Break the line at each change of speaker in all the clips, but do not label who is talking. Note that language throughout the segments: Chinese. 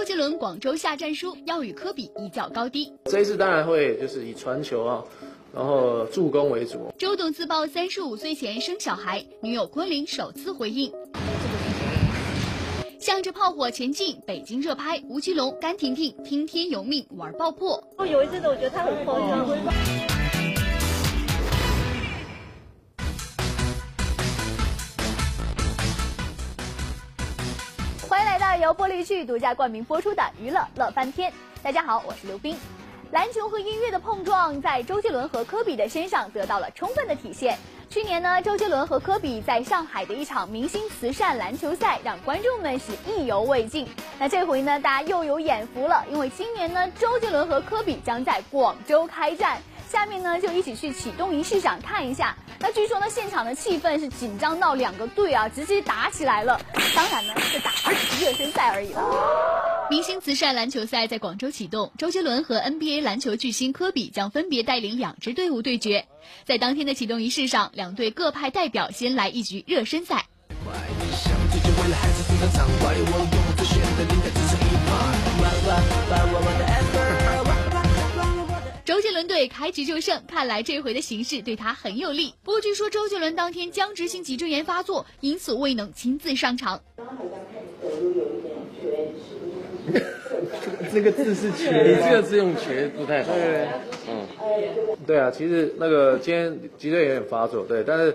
周杰伦广州下战书要与科比一较高低。
这一次当然会就是以传球啊，然后助攻为主。
周董自曝三十五岁前生小孩，女友昆凌首次回应。向着炮火前进，北京热拍，吴奇隆、甘婷婷听天由命玩爆破。
有一阵子我觉得他很。
由玻璃剧独家冠名播出的娱乐乐翻天。大家好，我是刘冰。篮球和音乐的碰撞，在周杰伦和科比的身上得到了充分的体现。去年呢，周杰伦和科比在上海的一场明星慈善篮球赛，让观众们是意犹未尽。那这回呢，大家又有眼福了，因为今年呢，周杰伦和科比将在广州开战。下面呢，就一起去启动仪式上看一下。那据说呢，现场的气氛是紧张到两个队啊直接打起来了。当然呢，是打的只是热身赛而已了。
明星慈善篮球赛在广州启动，周杰伦和 NBA 篮球巨星科比将分别带领两支队伍对决。在当天的启动仪式上，两队各派代表先来一局热身赛。周杰伦队开局就胜，看来这回的形势对他很有利。不过据说周杰伦当天僵直性脊椎炎发作，因此未能亲自上场。
这个字是瘸，你这个字用瘸不太好。对，嗯，对啊，其实那个今天脊椎有点发作，对，但是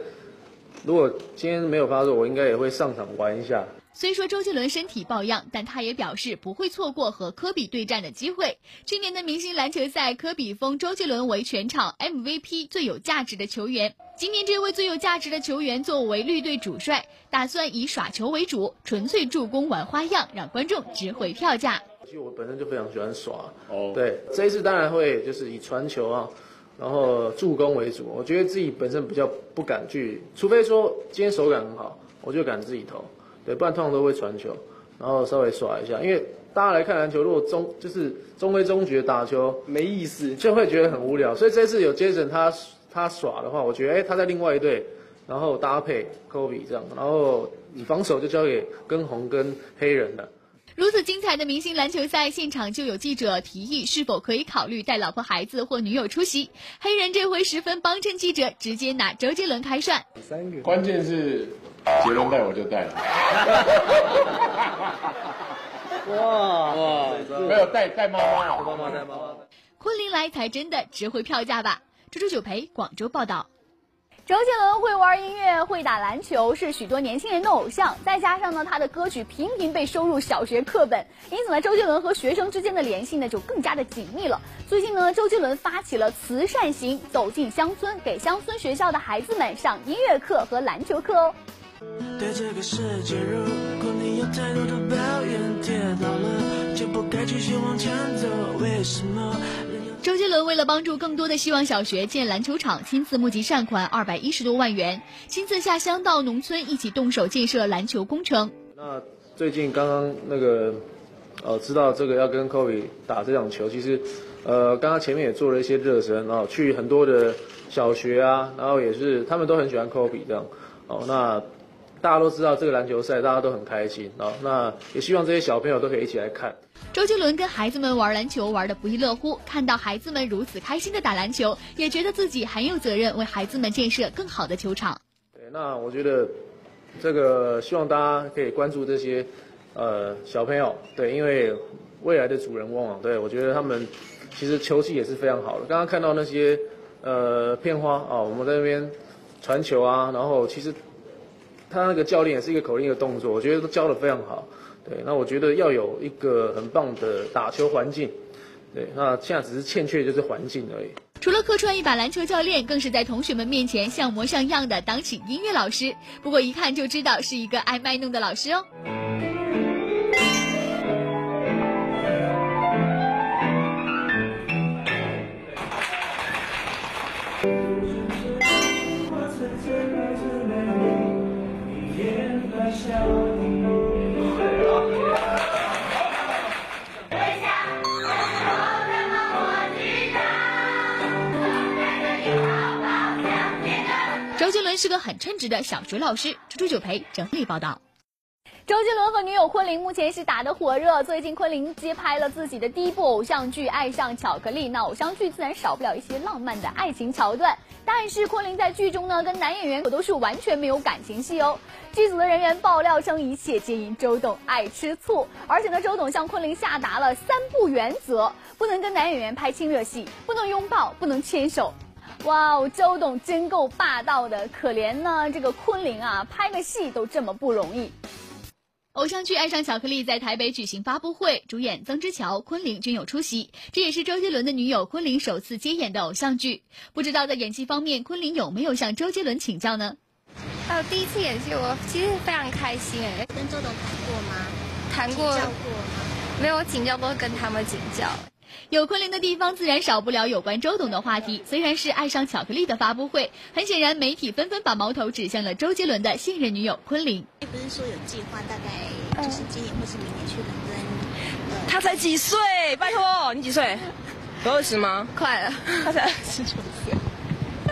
如果今天没有发作，我应该也会上场玩一下。
虽说周杰伦身体抱恙，但他也表示不会错过和科比对战的机会。去年的明星篮球赛，科比封周杰伦为全场 MVP 最有价值的球员。今年这位最有价值的球员作为绿队主帅，打算以耍球为主，纯粹助攻玩花样，让观众值回票价。
其实我本身就非常喜欢耍，哦，对，这一次当然会就是以传球啊，然后助攻为主。我觉得自己本身比较不敢去，除非说今天手感很好，我就敢自己投。对，不然通常都会传球，然后稍微耍一下。因为大家来看篮球，如果中就是中规中矩的打球
没意思，
就会觉得很无聊。所以这次有 Jason 他他耍的话，我觉得哎他在另外一队，然后搭配 Kobe 这样，然后你防守就交给跟红跟黑人的。
如此精彩的明星篮球赛现场，就有记者提议是否可以考虑带老婆孩子或女友出席。黑人这回十分帮衬记者，直接拿周杰伦开涮。
三个，关键是杰伦带我就带了。哇哇，没有带带妈妈，
妈妈带妈妈。
昆凌来才真的值回票价吧？猪猪九陪广州报道。
周杰伦会玩音乐，会打篮球，是许多年轻人的偶像。再加上呢，他的歌曲频频被收入小学课本，因此呢，周杰伦和学生之间的联系呢就更加的紧密了。最近呢，周杰伦发起了慈善行，走进乡村，给乡村学校的孩子们上音乐课和篮球课哦。对这个世界，如果你有太多的抱怨，跌倒了就不该继续往前走。为什么？
周杰伦为了帮助更多的希望小学建篮球场，亲自募集善款二百一十多万元，亲自下乡到农村一起动手建设篮球工程。
那最近刚刚那个，呃，知道这个要跟科比打这场球，其实，呃，刚刚前面也做了一些热身，然后去很多的小学啊，然后也是他们都很喜欢科比这样，哦，那大家都知道这个篮球赛，大家都很开心啊，那也希望这些小朋友都可以一起来看。
周杰伦跟孩子们玩篮球玩的不亦乐乎，看到孩子们如此开心的打篮球，也觉得自己很有责任为孩子们建设更好的球场。
对，那我觉得这个希望大家可以关注这些呃小朋友，对，因为未来的主人翁啊，对我觉得他们其实球技也是非常好的。刚刚看到那些呃片花啊，我们在那边传球啊，然后其实他那个教练也是一个口令的动作，我觉得都教的非常好。对，那我觉得要有一个很棒的打球环境。对，那现在只是欠缺就是环境而已。
除了客串一把篮球教练，更是在同学们面前像模像样的当起音乐老师。不过一看就知道是一个爱卖弄的老师哦。周杰伦是个很称职的小学老师。猪猪九陪整理报道。
周杰伦和女友昆凌目前是打得火热。最近昆凌接拍了自己的第一部偶像剧《爱上巧克力》，那偶像剧自然少不了一些浪漫的爱情桥段。但是昆凌在剧中呢，跟男演员可都是完全没有感情戏哦。剧组的人员爆料称，一切皆因周董爱吃醋，而且呢，周董向昆凌下达了三不原则：不能跟男演员拍亲热戏，不能拥抱，不能牵手。哇哦，周董真够霸道的，可怜呢这个昆凌啊，拍个戏都这么不容易。
偶像剧《爱上巧克力》在台北举行发布会，主演曾之乔、昆凌均有出席。这也是周杰伦的女友昆凌首次接演的偶像剧。不知道在演技方面，昆凌有没有向周杰伦请教呢？
哦，第一次演戏，我其实非常开心哎。
跟周董谈过吗？
谈过。
请教过吗？
没有我请教，都跟他们请教。
有昆凌的地方，自然少不了有关周董的话题。虽然是爱上巧克力的发布会，很显然媒体纷纷把矛头指向了周杰伦的现任女友昆凌。
不是说有计划，大概就是今年或是明年去伦敦。
他才几岁？拜托，你几岁？有二十吗？
快了，
他才二十九岁。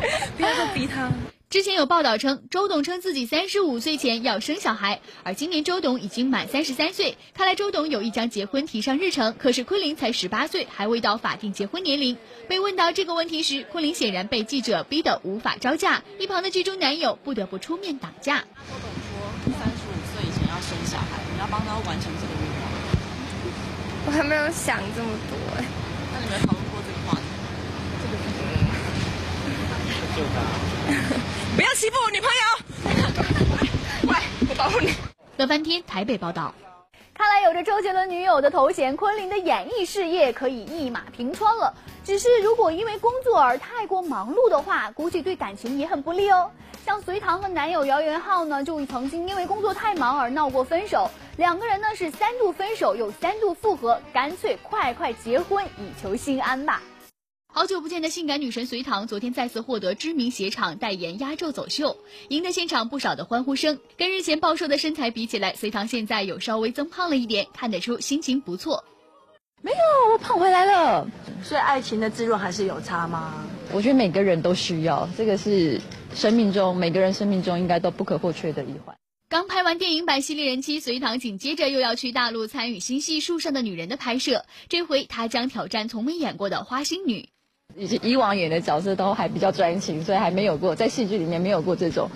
不要说逼他。
之前有报道称，周董称自己三十五岁前要生小孩，而今年周董已经满三十三岁，看来周董有意将结婚提上日程。可是昆凌才十八岁，还未到法定结婚年龄。被问到这个问题时，昆凌显然被记者逼得无法招架，一旁的剧中男友不得不出面挡架。周
董说，三十五岁以前要生小孩，你要帮他完成这个愿望。
我还没有想这么多哎。
那你们讨论过这个话题？
不要欺负我女朋友！喂，我保护你。
乐翻天台北报道。
看来有着周杰伦女友的头衔，昆凌的演艺事业可以一马平川了。只是如果因为工作而太过忙碌的话，估计对感情也很不利哦。像隋唐和男友姚元浩呢，就曾经因为工作太忙而闹过分手。两个人呢是三度分手又三度复合，干脆快快结婚以求心安吧。
好久不见的性感女神隋唐，昨天再次获得知名鞋厂代言压轴走秀，赢得现场不少的欢呼声。跟日前暴瘦的身材比起来，隋唐现在有稍微增胖了一点，看得出心情不错。
没有，我胖回来了。
所以爱情的滋润还是有差吗？
我觉得每个人都需要，这个是生命中每个人生命中应该都不可或缺的一环。
刚拍完电影版犀利人妻隋唐，紧接着又要去大陆参与新戏《树上的女人》的拍摄，这回她将挑战从没演过的花心女。
以以往演的角色都还比较专情，所以还没有过在戏剧里面没有过这种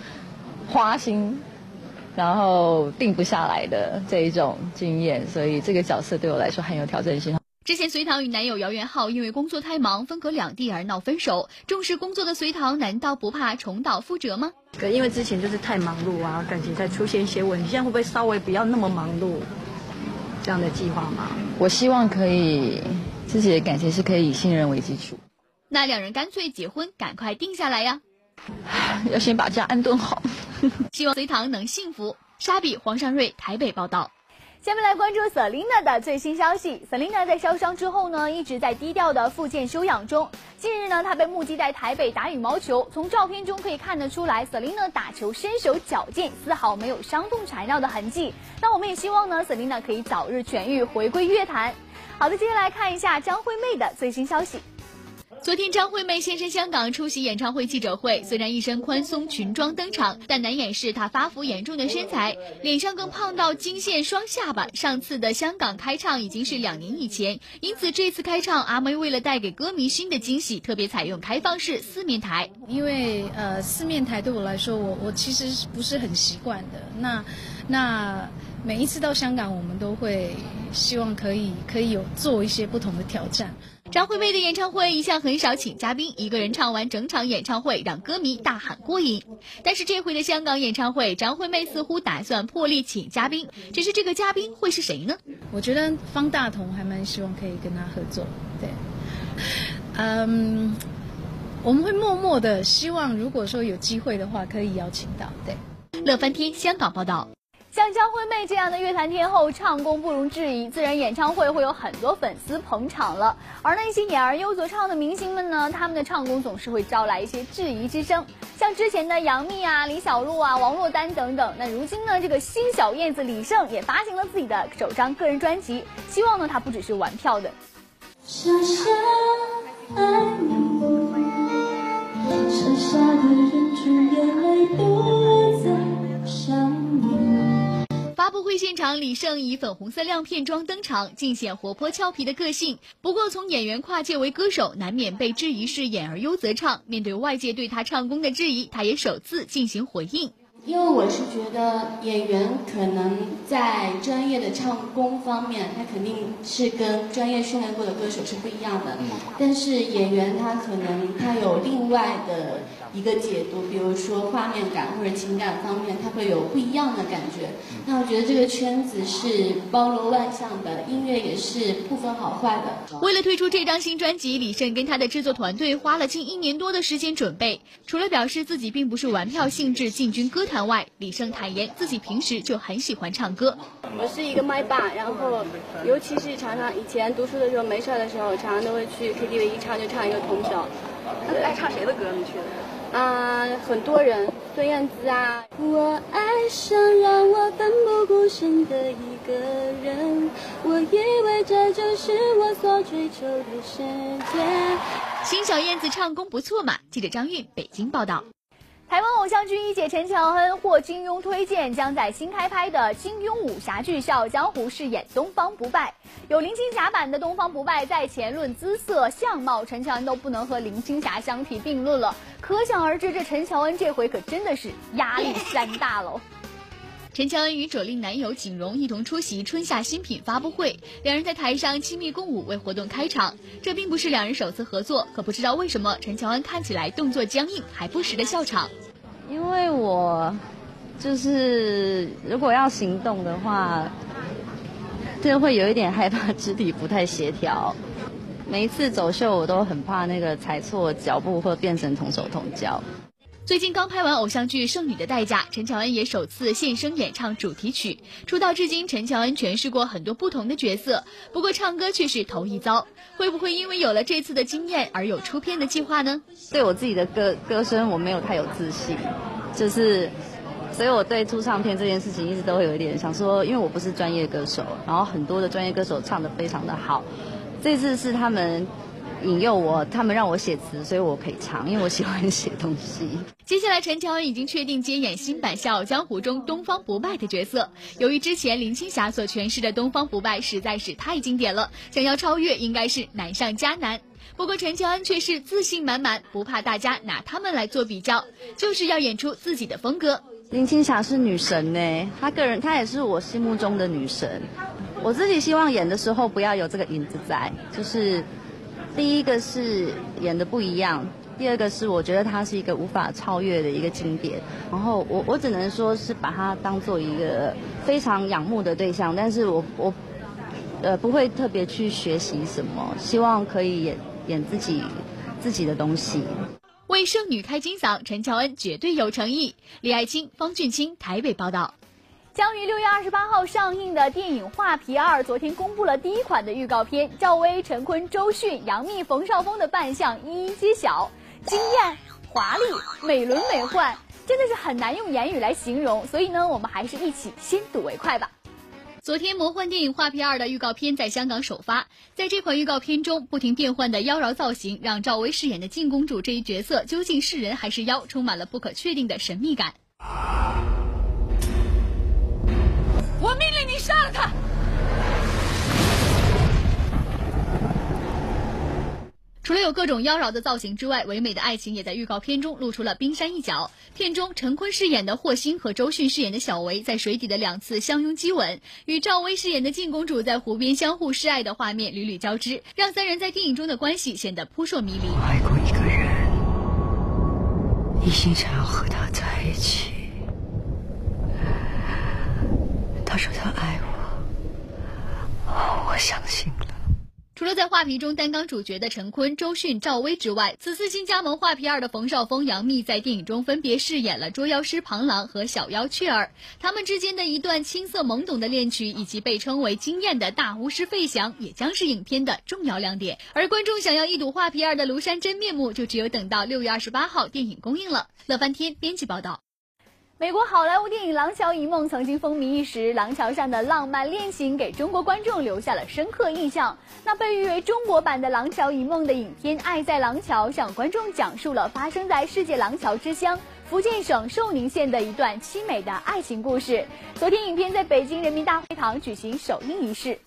花心，然后定不下来的这一种经验，所以这个角色对我来说很有挑战性。
之前隋唐与男友姚元浩因为工作太忙分隔两地而闹分手，重视工作的隋唐难道不怕重蹈覆辙吗？
可，因为之前就是太忙碌啊，感情才出现一些问题，现在会不会稍微不要那么忙碌？这样的计划吗？
我希望可以自己的感情是可以以信任为基础。
那两人干脆结婚，赶快定下来呀！
要先把家安顿好。
希望隋唐能幸福。沙比黄尚瑞台北报道。
下面来关注 Selina 的最新消息。Selina 在烧伤之后呢，一直在低调的复健休养中。近日呢，她被目击在台北打羽毛球。从照片中可以看得出来，Selina 打球身手矫健，丝毫没有伤痛缠绕的痕迹。那我们也希望呢，Selina 可以早日痊愈，回归乐坛。好的，接下来看一下张惠妹的最新消息。
昨天，张惠妹现身香港出席演唱会记者会。虽然一身宽松裙装登场，但难掩饰她发福严重的身材，脸上更胖到惊现双下巴。上次的香港开唱已经是两年以前，因此这次开唱，阿妹为了带给歌迷新的惊喜，特别采用开放式四面台。
因为呃，四面台对我来说，我我其实不是很习惯的。那那每一次到香港，我们都会希望可以可以有做一些不同的挑战。
张惠妹的演唱会一向很少请嘉宾，一个人唱完整场演唱会，让歌迷大喊过瘾。但是这回的香港演唱会，张惠妹似乎打算破例请嘉宾，只是这个嘉宾会是谁呢？
我觉得方大同还蛮希望可以跟他合作，对，嗯，我们会默默的希望，如果说有机会的话，可以邀请到。对，
乐翻天香港报道。
像张惠妹这样的乐坛天后，唱功不容置疑，自然演唱会会有很多粉丝捧场了。而那些演而优则唱的明星们呢，他们的唱功总是会招来一些质疑之声。像之前的杨幂啊、李小璐啊、王珞丹等等。那如今呢，这个新小燕子李晟也发行了自己的首张个人专辑，希望呢，他不只是玩票的。
布会现场，李晟以粉红色亮片装登场，尽显活泼俏皮的个性。不过，从演员跨界为歌手，难免被质疑是演而优则唱。面对外界对他唱功的质疑，他也首次进行回应。
因为我是觉得演员可能在专业的唱功方面，他肯定是跟专业训练过的歌手是不一样的。但是演员他可能他有另外的一个解读，比如说画面感或者情感方面，它会有不一样的感觉。那我觉得这个圈子是包罗万象的，音乐也是不分好坏的。
为了推出这张新专辑，李晟跟他的制作团队花了近一年多的时间准备。除了表示自己并不是玩票性质进军歌坛。外，李晟坦言自己平时就很喜欢唱歌。
我是一个麦霸，然后尤其是常常以前读书的时候没事的时候，常常都会去 KTV 一唱就唱一个通宵。
爱唱谁的歌？你去
的？啊，很多人，孙燕姿啊。我爱上让我奋不顾身的一个人，我以为这就是我所追求的世界。
新小燕子唱功不错嘛？记者张韵北京报道。
台湾偶像剧一姐陈乔恩获金庸推荐，将在新开拍的金庸武侠剧《笑傲江湖》饰演东方不败。有林青霞版的东方不败，在前论姿色、相貌，陈乔恩都不能和林青霞相提并论了。可想而知，这陈乔恩这回可真的是压力山大喽。
陈乔恩与左令男友景荣一同出席春夏新品发布会，两人在台上亲密共舞为活动开场。这并不是两人首次合作，可不知道为什么陈乔恩看起来动作僵硬，还不时的笑场。
因为我就是如果要行动的话，就会有一点害怕肢体不太协调。每一次走秀，我都很怕那个踩错脚步或变成同手同脚。
最近刚拍完偶像剧《剩女的代价》，陈乔恩也首次现身演唱主题曲。出道至今，陈乔恩诠释过很多不同的角色，不过唱歌却是头一遭。会不会因为有了这次的经验而有出片的计划呢？
对我自己的歌歌声，我没有太有自信，就是，所以我对出唱片这件事情一直都会有一点想说，因为我不是专业歌手，然后很多的专业歌手唱的非常的好，这次是他们。引诱我，他们让我写词，所以我可以唱，因为我喜欢写东西。
接下来，陈乔恩已经确定接演新版《笑傲江湖》中东方不败的角色。由于之前林青霞所诠释的东方不败实在是太经典了，想要超越应该是难上加难。不过陈乔恩却是自信满满，不怕大家拿他们来做比较，就是要演出自己的风格。
林青霞是女神呢，她个人她也是我心目中的女神。我自己希望演的时候不要有这个影子在，就是。第一个是演的不一样，第二个是我觉得它是一个无法超越的一个经典。然后我我只能说是把它当做一个非常仰慕的对象，但是我我呃不会特别去学习什么，希望可以演演自己自己的东西。
为剩女开金嗓，陈乔恩绝对有诚意。李爱卿、方俊清台北报道。
将于六月二十八号上映的电影《画皮二》昨天公布了第一款的预告片，赵薇、陈坤、周迅、杨幂、冯绍峰的扮相一一揭晓，惊艳、华丽、美轮美奂，真的是很难用言语来形容。所以呢，我们还是一起先睹为快吧。
昨天，魔幻电影《画皮二》的预告片在香港首发，在这款预告片中，不停变换的妖娆造型，让赵薇饰演的静公主这一角色究竟是人还是妖，充满了不可确定的神秘感。
你杀了他！
除了有各种妖娆的造型之外，唯美的爱情也在预告片中露出了冰山一角。片中陈坤饰演的霍星和周迅饰演的小维在水底的两次相拥激吻，与赵薇饰演的静公主在湖边相互示爱的画面屡屡交织，让三人在电影中的关系显得扑朔迷离。
爱过一个人，一心想要和他在一起。他说他爱我，我相信了。
除了在画皮中担纲主角的陈坤、周迅、赵薇之外，此次新加盟画皮二的冯绍峰、杨幂在电影中分别饰演了捉妖师庞狼和小妖雀儿。他们之间的一段青涩懵懂的恋曲，以及被称为惊艳的大巫师费翔，也将是影片的重要亮点。而观众想要一睹画皮二的庐山真面目，就只有等到六月二十八号电影公映了。乐翻天编辑报道。
美国好莱坞电影《廊桥遗梦》曾经风靡一时，廊桥上的浪漫恋情给中国观众留下了深刻印象。那被誉为中国版的《廊桥遗梦》的影片《爱在廊桥》，向观众讲述了发生在世界廊桥之乡福建省寿宁县的一段凄美的爱情故事。昨天，影片在北京人民大会堂举行首映仪式。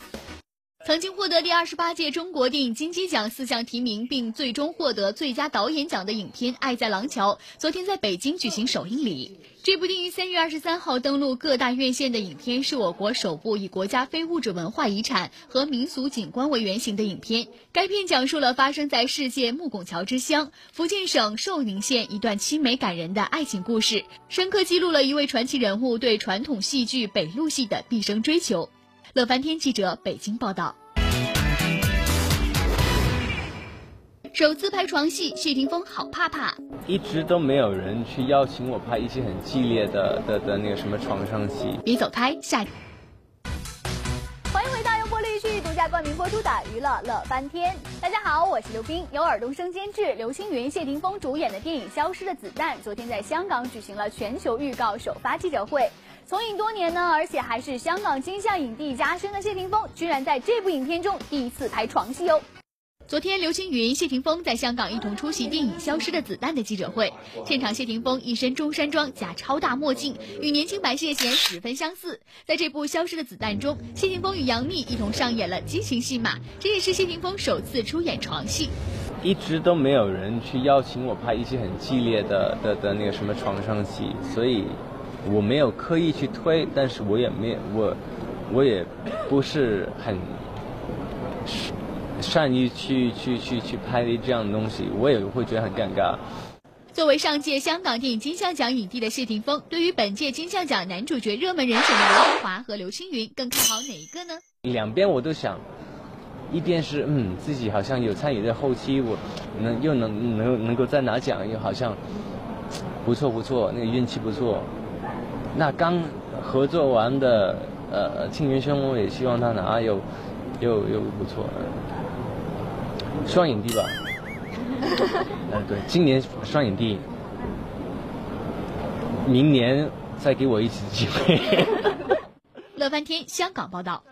曾经获得第二十八届中国电影金鸡奖四项提名，并最终获得最佳导演奖的影片《爱在廊桥》，昨天在北京举行首映礼。这部定于三月二十三号登陆各大院线的影片，是我国首部以国家非物质文化遗产和民俗景观为原型的影片。该片讲述了发生在世界木拱桥之乡福建省寿宁县一段凄美感人的爱情故事，深刻记录了一位传奇人物对传统戏剧北路戏的毕生追求。乐翻天记者北京报道。首次拍床戏，谢霆锋好怕怕。
一直都没有人去邀请我拍一些很激烈的的的那个什么床上戏。
别走开，下。
欢迎回到由玻璃剧独家冠名播出的《娱乐乐翻天》。大家好，我是刘冰，由尔冬升监制，刘青云、谢霆锋主演的电影《消失的子弹》昨天在香港举行了全球预告首发记者会。从影多年呢，而且还是香港金像影帝加身的谢霆锋，居然在这部影片中第一次拍床戏哦。
昨天，刘青云、谢霆锋在香港一同出席电影《消失的子弹》的记者会。现场，谢霆锋一身中山装加超大墨镜，与年轻版谢贤十分相似。在这部《消失的子弹》中，谢霆锋与杨幂一同上演了激情戏码，这也是谢霆锋首次出演床戏。
一直都没有人去邀请我拍一些很激烈的的的那个什么床上戏，所以。我没有刻意去推，但是我也没我，我也不是很善于去去去去拍这样的东西，我也会觉得很尴尬。
作为上届香港电影金像奖影帝的谢霆锋，对于本届金像奖男主角热门人选的刘德华和刘青云，更看好哪一个呢？
两边我都想，一边是嗯自己好像有参与在后期，我能又能能能够再拿奖，又好像不错不错，那个运气不错。那刚合作完的呃《庆余兄》，我也希望他拿又又又不错，双影帝吧。嗯，对，今年双影帝，明年再给我一次机会。
乐翻天香港报道，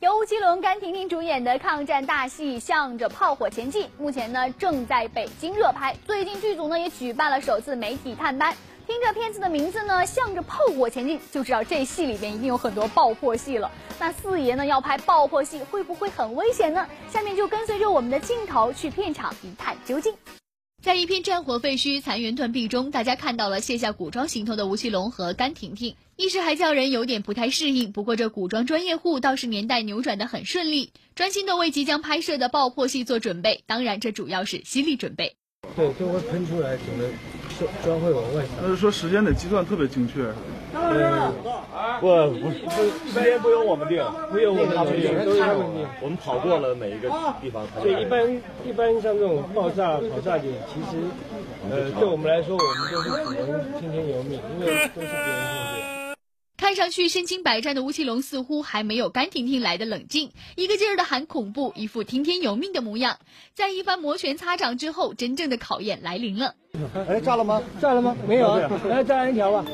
由吴奇隆、甘婷婷主演的抗战大戏《向着炮火前进》，目前呢正在北京热拍，最近剧组呢也举办了首次媒体探班。听着片子的名字呢，向着炮火前进，就知道这戏里边一定有很多爆破戏了。那四爷呢要拍爆破戏，会不会很危险呢？下面就跟随着我们的镜头去片场一探究竟。
在一片战火废墟、残垣断壁中，大家看到了卸下古装行头的吴奇隆和甘婷婷，一时还叫人有点不太适应。不过这古装专业户倒是年代扭转的很顺利，专心的为即将拍摄的爆破戏做准备。当然，这主要是心理准备。
对，就会喷出来，整个。砖会往外
那是说时间得计算特别精确。
嗯不不不，时间不由我们定，不由我们定，都是他们定。我们跑过了每一个地方。所以一般一般像这种爆炸跑炸点，其实呃，对我们来说，我们都是只能听天由命，因为都是别人控制。
看上去身经百战的吴奇隆似乎还没有甘婷婷来的冷静，一个劲儿的喊恐怖，一副听天由命的模样。在一番摩拳擦掌之后，真正的考验来临了。
哎，炸了吗？炸了吗？没有啊。来，再来一条吧。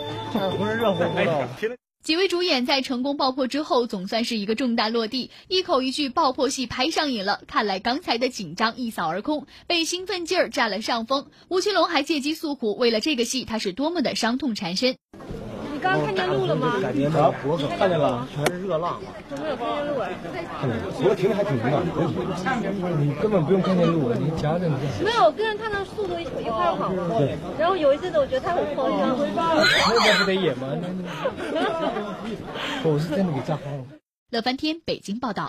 不是热乎乎的。
几位主演在成功爆破之后，总算是一个重担落地，一口一句爆破戏拍上瘾了。看来刚才的紧张一扫而空，被兴奋劲儿占了上风。吴奇隆还借机诉苦，为了这个戏，他是多么的伤痛缠身。
刚刚看见路了吗？
我可看见了，全是热浪。
怎么没有看见路哎？
看见，我停的还挺明的。你根本不用看见路，你夹着你。
没有，跟着他的速度一一块跑。对。然后有一阵子，我觉得他很慌张。
那不得野吗？我是真的给炸慌了。
乐翻天，北京报道。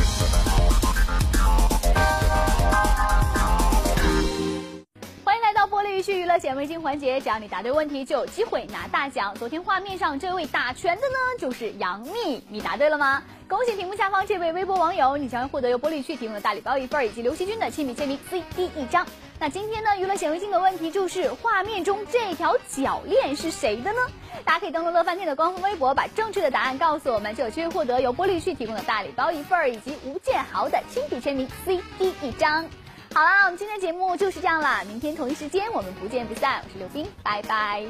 继续娱乐显微镜环节，只要你答对问题，就有机会拿大奖。昨天画面上这位打拳的呢，就是杨幂，你答对了吗？恭喜屏幕下方这位微博网友，你将会获得由玻璃趣提供的大礼包一份，以及刘惜君的亲笔签名 CD 一张。那今天呢，娱乐显微镜的问题就是画面中这条脚链是谁的呢？大家可以登录乐饭店的官方微博，把正确的答案告诉我们，就有机会获得由玻璃趣提供的大礼包一份，以及吴建豪的亲笔签名 CD 一张。好啦，我们今天的节目就是这样啦，明天同一时间我们不见不散。我是刘冰，拜拜。